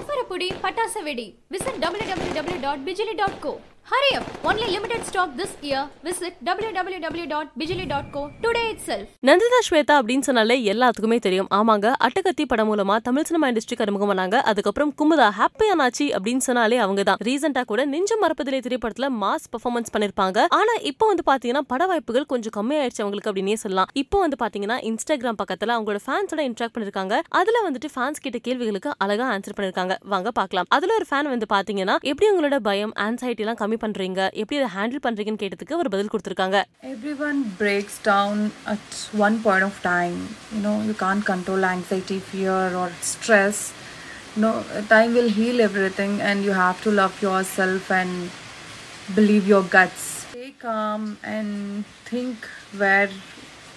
Offer अपड़ी पटासा वेडी visit W W W dot Bijili dot Hurry up! Only limited stock this year. Visit www.bijili.co today itself. Nandita Shweta அப்படின்னு சொன்னாலே எல்லாத்துக்குமே தெரியும். ஆமாங்க அட்டகத்தி படம் மூலமா தமிழ் சினிமா இண்டஸ்ட்ரிக்கு அறிமுகமானாங்க அதுக்கப்புறம் குமுதா ஹாப்பி ஆனாச்சி அப்படின்னு சொன்னாலே அவங்க தான் ரீசெண்டா கூட நெஞ்ச மறப்பதிலே திரைப்படத்துல மாஸ் பெர்ஃபார்மன்ஸ் பண்ணிருப்பாங்க. ஆனா இப்போ வந்து பாத்தீங்கன்னா பட வாய்ப்புகள் கொஞ்சம் கம்மியாயிடுச்சு அவங்களுக்கு அப்படின்னே சொல்லலாம். இப்போ வந்து பாத்தீங்கன்னா இன்ஸ்டாகிராம் பக்கத்துல அவங்களோட ஃபேன்ஸோட இன்ட்ராக்ட் பண்ணிருக்காங்க. அதுல வந்துட்டு ஃபேன்ஸ் கிட்ட கேள்விகளுக்கு அழகா ஆன்சர் பண்ணிருக்காங்க. வாங்க பார்க்கலாம். அதுல ஒரு ஃபேன் வந்து பாத்தீங்கன்னா எப்படி உங்களோட பயம் ஆன்சைட்டி எல்லாம் கம்மி பண்றீங்க எப்படி அதை ஹேண்டில் பண்றீங்கன்னு கேட்டதுக்கு ஒரு பதில் கொடுத்திருக்காங்க Everyone breaks down at one point of time. You know, you can't control anxiety, fear, or stress. No, time will heal everything, and you have to love yourself and believe your guts. Stay calm and think where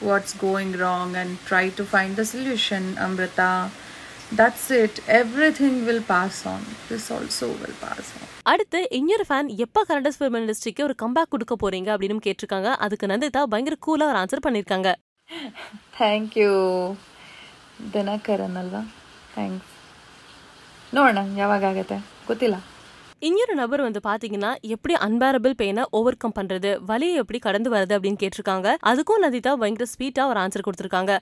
what's going wrong and try to find the solution, Amrita. That's it. Everything will pass on. This also will pass on. அடுத்து இன்னொரு fan எப்ப கன்னடஸ் film இண்டஸ்ட்ரிக்கு ஒரு comeback கொடுக்க போறீங்க அப்படின்னு கேட்டிருக்காங்க அதுக்கு நந்திதா பயங்கர கூலா ஒரு ஆன்சர் பண்ணிருக்காங்க ಥ್ಯಾಂಕ್ ಯು ದಿನಕರನ್ ಅಲ್ವಾ ಥ್ಯಾಂಕ್ಸ್ ನೋಡೋಣ ಯಾವಾಗತ್ತೆ ಗೊತ್ತಿಲ್ಲ இன்னொரு நபர் வந்து பாத்தீங்கன்னா எப்படி அன்பேரபிள் பெயினை ஓவர் கம் பண்றது வலியை எப்படி கடந்து வருது அப்படின்னு கேட்டிருக்காங்க. அதுக்கும் நதிதா பயங்கர ஸ்வீட்டா ஒரு ஆன்சர் கொடுத்திருக்காங்க.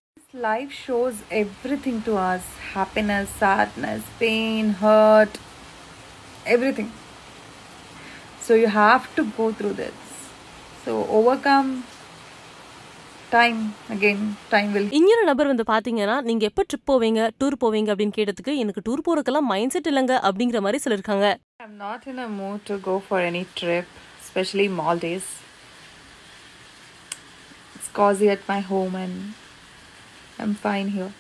Thing to us happiness sadness pain hurt everything so you have to go through this so overcome time again, time will இன்னொரு நபர் வந்து பாத்தீங்கன்னா நீங்க எப்ப ட்ரிப் போவீங்க டூர் போவீங்க அப்படின்னு கேட்டதுக்கு எனக்கு டூர் போறதுக்கெல்லாம் மைண்ட் செட் இல்லைங்க அப்படிங்கிற மாதிரி சொல்லிருக்காங்க I'm not in a mood to go for any trip, especially Maldives. It's cozy at my home and I'm fine here.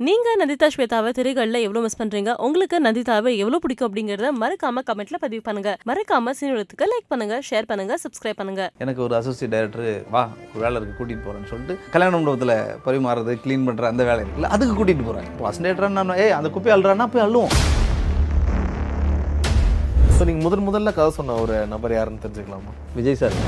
நீங்க நந்திதா ஸ்வேதாவை திரைகள்ல எவ்வளவு மிஸ் பண்றீங்க? உங்களுக்கு நந்திதாவை எவ்வளவு பிடிக்கும் அப்படிங்கறத மறக்காம கமெண்ட்ல பதிவு பண்ணுங்க. மறக்காம சீனியத்துக்கு லைக் பண்ணுங்க ஷேர் பண்ணுங்க சப்ஸ்கிரைப் பண்ணுங்க. எனக்கு ஒரு அசோசியேட் டைரக்டர் வா ஒரு வேலை இருக்கு கூட்டிட்டு போறேன்னு சொல்லிட்டு கல்யாண மண்டபத்தில் பரிமாறுறது க்ளீன் பண்ற அந்த வேலை இருக்குல்ல அதுக்கு கூட்டிட்டு போறாங்க இப்போ அசன்டேட்டர் நான் ஏய் அந்த குப்பையை அழுறான்னா போய் அள்ளுவோம். ஸோ நீங்கள் முதன் முதல்ல கதை சொன்ன ஒரு நபர் யாருன்னு தெரிஞ்சுக்கலாமா? விஜய் சார்.